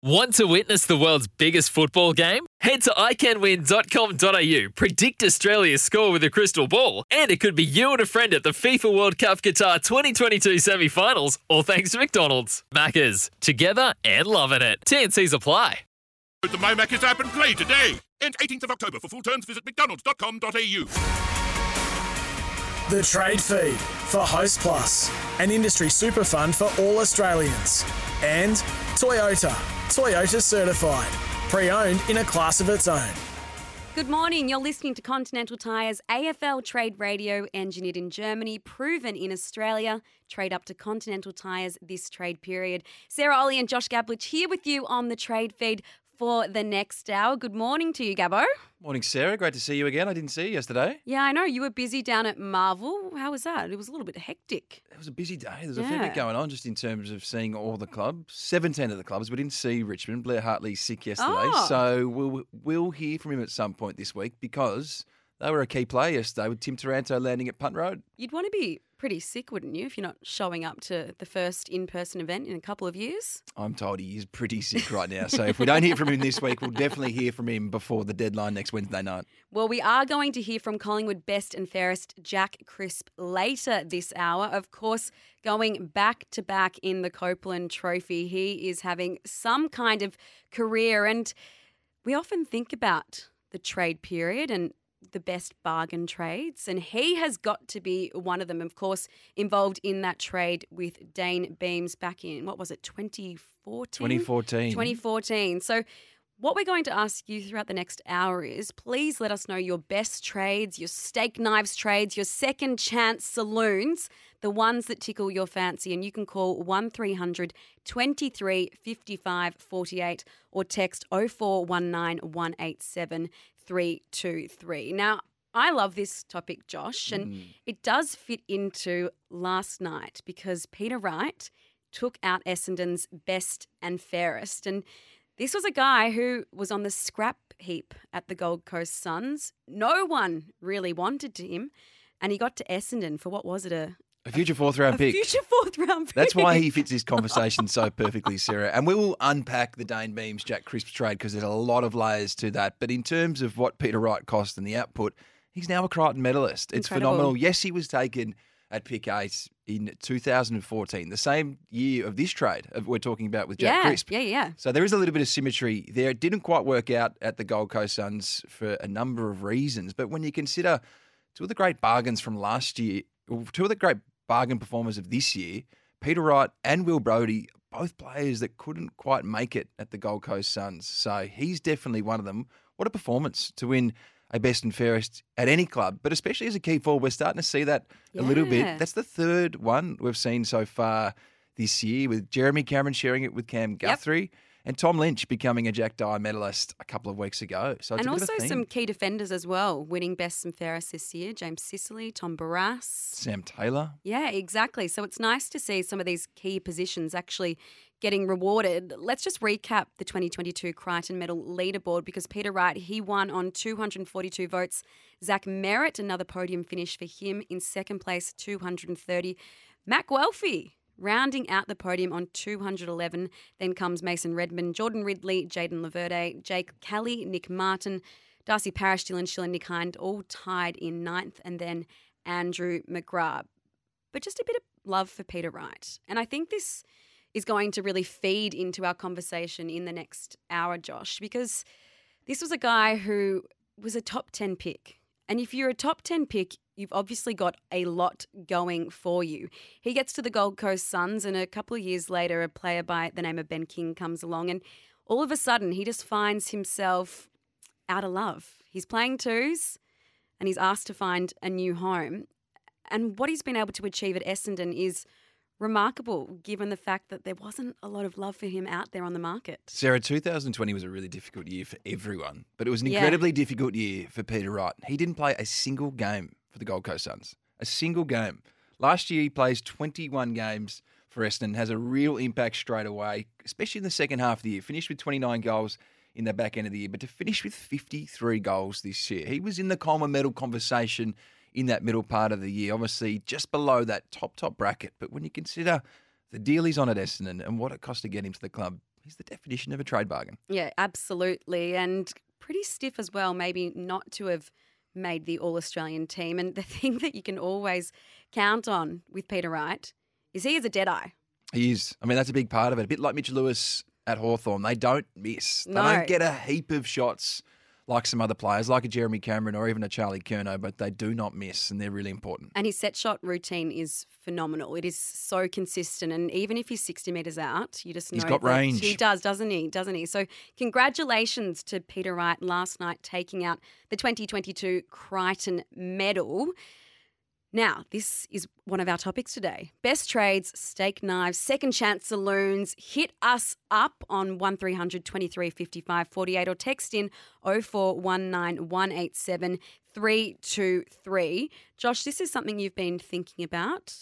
Want to witness the world's biggest football game? Head to iCanWin.com.au, predict Australia's score with a crystal ball, and it could be you and a friend at the FIFA World Cup Qatar 2022 semi finals, all thanks to McDonald's. Maccas, together and loving it. TNC's apply. With the MyMaccas app and play today. End 18th of October. For full terms, visit mcdonalds.com.au. The Trade Feed for Host Plus, an industry super fund for all Australians. And Toyota, Toyota certified, pre owned in a class of its own. Good morning. You're listening to Continental Tire's AFL Trade Radio, engineered in Germany, proven in Australia. Trade up to Continental Tires this trade period. Sarah Olle and Josh Gabelich here with you on the trade feed for the next hour. Good morning to you, Gabbo. Morning, Sarah. Great to see you again. I didn't see you yesterday. Yeah, I know. You were busy down at Marvel. How was that? It was a little bit hectic. It was a busy day. There's a fair bit going on just in terms of seeing all the clubs. 17 of the clubs. We didn't see Richmond. Blair Hartley's sick yesterday. Oh. So we'll, we'll hear from him at some point this week because they were a key player yesterday with Tim Taranto landing at Punt Road. You'd want to be pretty sick, wouldn't you, if you're not showing up to the first in person event in a couple of years? I'm told he is pretty sick right now. So if we don't hear from him this week, we'll definitely hear from him before the deadline next Wednesday night. Well, we are going to hear from Collingwood best and fairest Jack Crisp later this hour. Of course, going back to back in the Copeland Trophy. He is having some kind of career, and we often think about the trade period and the best bargain trades, and he has got to be one of them. Of course, involved in that trade with Dayne Beams back in what was it, 2014? 2014. 2014. So, what we're going to ask you throughout the next hour is please let us know your best trades, your steak knives trades, your second chance saloons, the ones that tickle your fancy. And you can call 1300 23 55 48 or text 0419 187 323. Now, I love this topic, Josh, and mm. it does fit into last night because Peter Wright took out Essendon's best and fairest. And this was a guy who was on the scrap heap at the Gold Coast Suns. No one really wanted him. And he got to Essendon for what was it? A, A future fourth round a pick. future fourth round pick. That's why he fits this conversation so perfectly, Sarah. And we will unpack the Dayne Beams Jack Crisp trade because there's a lot of layers to that. But in terms of what Peter Wright cost and the output, he's now a Crichton medalist. It's Incredible. phenomenal. Yes, he was taken at pick eight in 2014, the same year of this trade of we're talking about with Jack yeah, Crisp. yeah, yeah. So there is a little bit of symmetry there. It didn't quite work out at the Gold Coast Suns for a number of reasons. But when you consider two of the great bargains from last year, two of the great bargain performers of this year, Peter Wright and Will Brodie, both players that couldn't quite make it at the Gold Coast Suns. So he's definitely one of them. What a performance to win a best and fairest at any club, but especially as a key forward. We're starting to see that a little bit. That's the third one we've seen so far this year, with Jeremy Cameron sharing it with Cam Guthrie. And Tom Lynch becoming a Jack Dyer medalist a couple of weeks ago. So and also some key defenders as well, winning best and fairest this year. James Sicily, Tom Barrass. Sam Taylor. Yeah, exactly. So it's nice to see some of these key positions actually getting rewarded. Let's just recap the 2022 Crichton Medal leaderboard because Peter Wright, he won on 242 votes. Zach Merrett, another podium finish for him in second place, 230. Matt Guelfi, rounding out the podium on 211. Then comes Mason Redman, Jordan Ridley, Jayden Laverde, Jake Kelly, Nick Martin, Darcy Parish, Dylan Shiel, Nick Hind, all tied in ninth. And then Andrew McGrath but just a bit of love for Peter Wright. And I think this is going to really feed into our conversation in the next hour, Josh, because this was a guy who was a top 10 pick. And if you're a top 10 pick, you've obviously got a lot going for you. He gets to the Gold Coast Suns, and a couple of years later, a player by the name of Ben King comes along, and all of a sudden, he just finds himself out of love. He's playing twos, and he's asked to find a new home. And what he's been able to achieve at Essendon is remarkable, given the fact that there wasn't a lot of love for him out there on the market. Sarah, 2020 was a really difficult year for everyone, but it was an Yeah. incredibly difficult year for Peter Wright. He didn't play a single game for the Gold Coast Suns. A single game. Last year, he plays 21 games for Essendon, has a real impact straight away, especially in the second half of the year. Finished with 29 goals in the back end of the year, but to finish with 53 goals this year, he was in the Coleman medal conversation in that middle part of the year, obviously just below that top, top bracket. But when you consider the deal he's on at Essendon and what it cost to get him to the club, he's the definition of a trade bargain. Yeah, absolutely. And pretty stiff as well, maybe not to have made the All Australian team. And the thing that you can always count on with Peter Wright is he is a dead eye. He is. I mean, that's a big part of it. A bit like Mitch Lewis at Hawthorn. They don't miss. They No. don't get a heap of shots like some other players, like a Jeremy Cameron or even a Charlie Curnow, but they do not miss, and they're really important. And his set shot routine is phenomenal. It is so consistent. And even if he's 60 metres out, you just know He's got range. He does, doesn't he? Doesn't he? So, congratulations to Peter Wright last night taking out the 2022 Crichton medal. Now, this is one of our topics today. Best trades, steak knives, second chance saloons. Hit us up on 1300 23 55 48 or text in 0419 187 323. Josh, this is something you've been thinking about.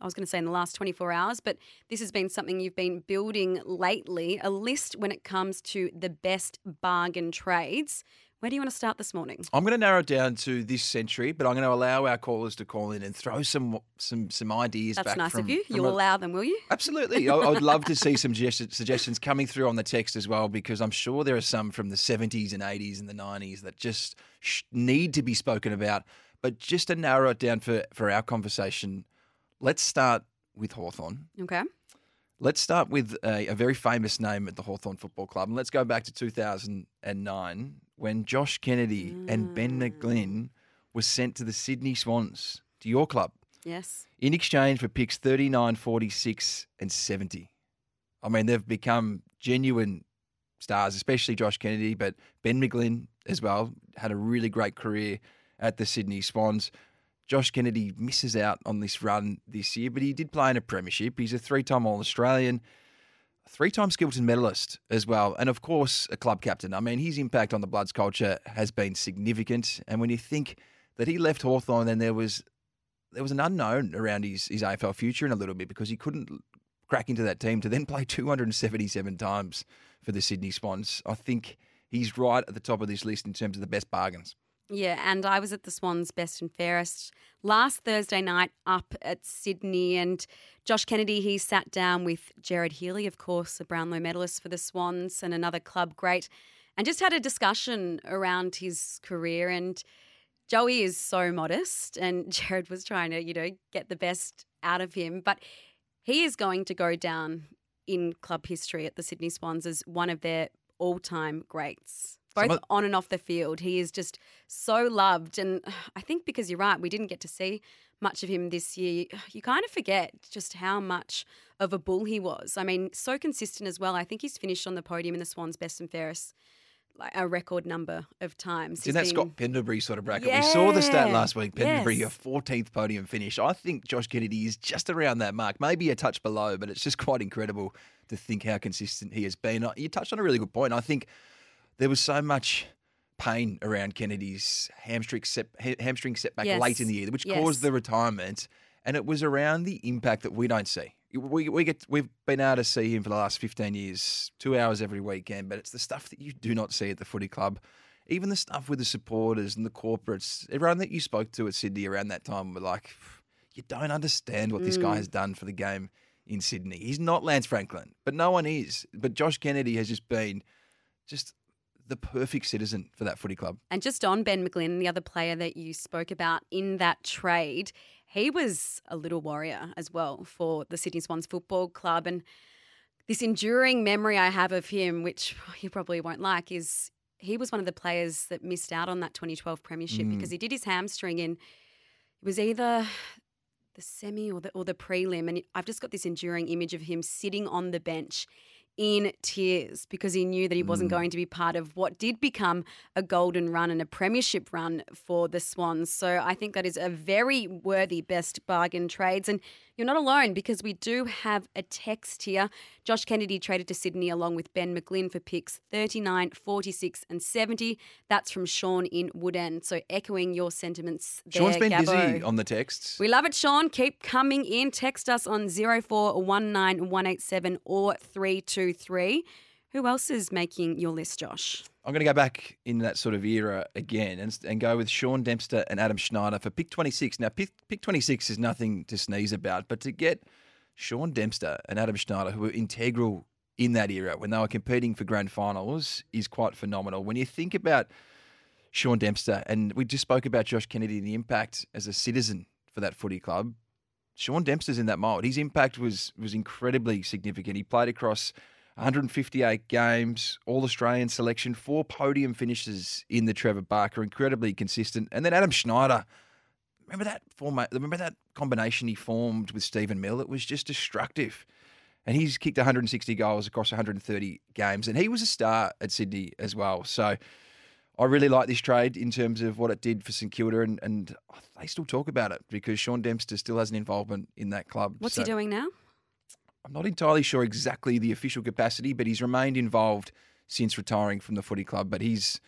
I was going to say in the last 24 hours, but this has been something you've been building lately a list when it comes to the best bargain trades. Where do you want to start this morning? I'm going to narrow it down to this century, but I'm going to allow our callers to call in and throw some some some ideas That's back nice from, of you. You'll a- allow them, will you? Absolutely. I, would love to see some suggestions, coming through on the text as well, because I'm sure there are some from the 70s and 80s and the 90s that just sh- need to be spoken about. But just to narrow it down for, for our conversation, let's start with Hawthorn. Okay. Let's start with a, a very famous name at the Hawthorn Football Club. And let's go back to 2009 when Josh Kennedy and Ben mm. McGlynn were sent to the Sydney Swans, to your club Yes. in exchange for picks 39, 46, and 70. I mean, they've become genuine stars, especially Josh Kennedy, but Ben McGlynn as well had a really great career at the Sydney Swans. Josh Kennedy misses out on this run this year, but he did play in a premiership. He's a three time All Australian, three time Skilton medalist as well, and of course, a club captain. I mean, his impact on the Bloods culture has been significant. And when you think that he left Hawthorn, then there was there was an unknown around his, his AFL future in a little bit because he couldn't crack into that team to then play 277 times for the Sydney Swans. I think he's right at the top of this list in terms of the best bargains. Yeah, and I was at the Swans Best and Fairest last Thursday night up at Sydney, and Josh Kennedy he sat down with Gerard Healy, of course, a Brownlow medalist for the Swans, and another club great, and just had a discussion around his career. And Joey is so modest, and Jared was trying to, you know, get the best out of him, but he is going to go down in club history at the Sydney Swans as one of their all-time greats. Both of- on and off the field, he is just so loved. And I think because you're right, we didn't get to see much of him this year. You kind of forget just how much of a bull he was. I mean, so consistent as well. I think he's finished on the podium in the Swans Best and Fairest like a record number of times. It's in that been- Scott Pendlebury sort of bracket. We saw the stat last week. Pendlebury, yes. a 14th podium finish. I think Josh Kennedy is just around that mark, maybe a touch below, but it's just quite incredible to think how consistent he has been. Uh, you touched on a really good point. I think there was so much pain around Kennedy's hamstring, set, hamstring setback Yes. late in the year, which Yes. caused the retirement. And it was around the impact that we don't see. We, we get we've been able to see him for the last 15 years, two hours every weekend, but it's the stuff that you do not see at the footy club. Even the stuff with the supporters and the corporates, everyone that you spoke to at Sydney around that time were like, you don't understand what this guy mm. has done for the game in Sydney. He's not Lance Franklin, but no one is. But Josh Kennedy has just been just the perfect citizen for that footy club. And just on Ben McGlynn, the other player that you spoke about in that trade, he was a little warrior as well for the Sydney Swans Football Club. And this enduring memory I have of him, which you probably won't like, is he was one of the players that missed out on that 2012 premiership mm. because he did his hamstring in it was either the semi or the or the prelim, and I've just got this enduring image of him sitting on the bench in tears because he knew that he wasn't mm. going to be part of what did become a golden run and a premiership run for the Swans. So I think that is a very worthy best bargain trades. And you're not alone because we do have a text here. Josh Kennedy traded to Sydney along with Ben McGlynn for picks 39, 46, and 70. That's from Sean in Woodend. So echoing your sentiments there, Sean's been Gabbo. busy on the texts. We love it, Sean. Keep coming in. Text us on 0419 or 323. Who else is making your list, Josh? I'm going to go back in that sort of era again and, and go with Sean Dempster and Adam Schneider for pick 26. Now, pick, pick 26 is nothing to sneeze about, but to get Sean Dempster and Adam Schneider, who were integral in that era when they were competing for grand finals is quite phenomenal. When you think about Sean Dempster, and we just spoke about Josh Kennedy and the impact as a citizen for that footy club. Sean Dempster's in that mould. His impact was was incredibly significant. He played across 158 games, All Australian selection, four podium finishes in the Trevor Barker, incredibly consistent. And then Adam Schneider, remember that format? Remember that combination he formed with Stephen Milne? It was just destructive. And he's kicked 160 goals across 130 games, and he was a star at Sydney as well. So I really like this trade in terms of what it did for St Kilda, and, and they still talk about it because Sean Dempster still has an involvement in that club. What's So- he doing now? I'm not entirely sure exactly the official capacity, but he's remained involved since retiring from the footy club. But he's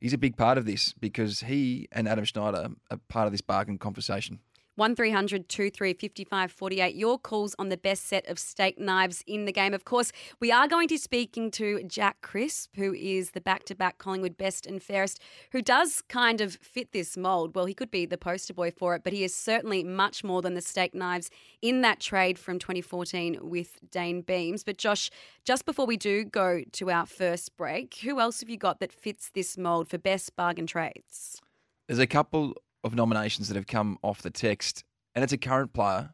he's a big part of this because he and Adam Schneider are part of this bargain conversation. 1300 23 55 48. Your calls on the best set of steak knives in the game. Of course, we are going to be speaking to Jack Crisp, who is the back to back Collingwood best and fairest, who does kind of fit this mold. Well, he could be the poster boy for it, but he is certainly much more than the steak knives in that trade from 2014 with Dayne Beams. But Josh, just before we do go to our first break, who else have you got that fits this mold for best bargain trades? There's a couple of nominations that have come off the text, and it's a current player,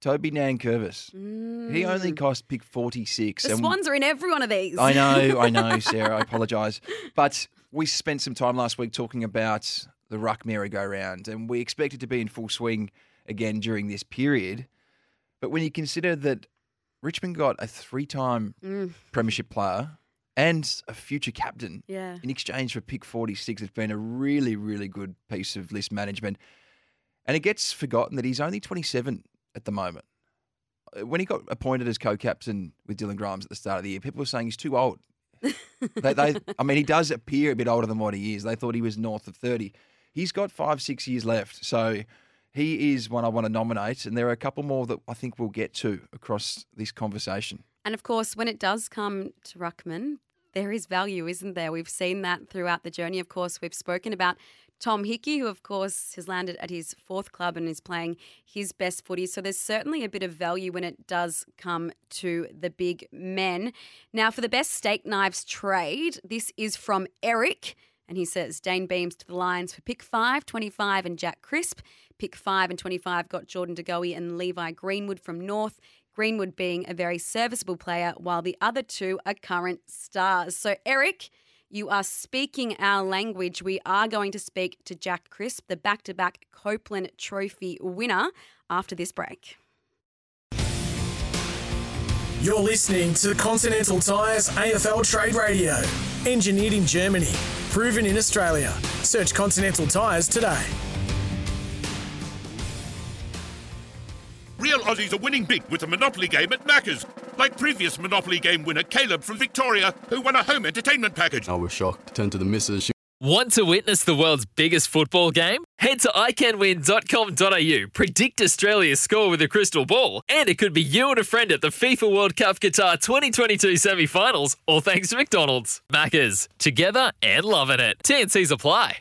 Toby Nankervis. He only cost pick 46. Mm. The Swans are in every one of these. I know, I know, Sarah. I apologise. But we spent some time last week talking about the ruck merry-go-round, and we expect it to be in full swing again during this period. But when you consider that Richmond got a three-time premiership player and a future captain Yeah. in exchange for pick 46, it's been a really, really good piece of list management. And it gets forgotten that he's only 27 at the moment. Uh, When he got appointed as co-captain with Dylan Grimes at the start of the year, people were saying he's too old. they, they, I mean, he does appear a bit older than what he is. They thought he was north of 30. He's got five, six years left. So he is one I want to nominate. And there are a couple more that I think we'll get to across this conversation. And of course, when it does come to Ruckman, there is value, isn't there? We've seen that throughout the journey. Of course, we've spoken about Tom Hickey, who, of course, has landed at his fourth club and is playing his best footy. So there's certainly a bit of value when it does come to the big men. Now, for the best steak knives trade, this is from Eric. And he says Dayne Beams to the Lions for pick 5, 25, and Jack Crisp. Pick 5 and 25 got Jordan De Goey and Levi Greenwood from North. Greenwood being a very serviceable player, while the other two are current stars. So, Eric, you are speaking our language. We are going to speak to Jack Crisp, the back to back Copeland Trophy winner, after this break. You're listening to Continental Tires AFL Trade Radio. Engineered in Germany, proven in Australia. Search Continental Tires today. Real Aussies are winning big with the Monopoly game at Macca's. Like previous Monopoly game winner Caleb from Victoria, who won a home entertainment package. I was shocked. Turned to the missus. She Want to witness the world's biggest football game? Head to iCanWin.com.au, predict Australia's score with a crystal ball, and it could be you and a friend at the FIFA World Cup Qatar 2022 semi finals, all thanks to McDonald's. Maccas, together and loving it. TNCs apply.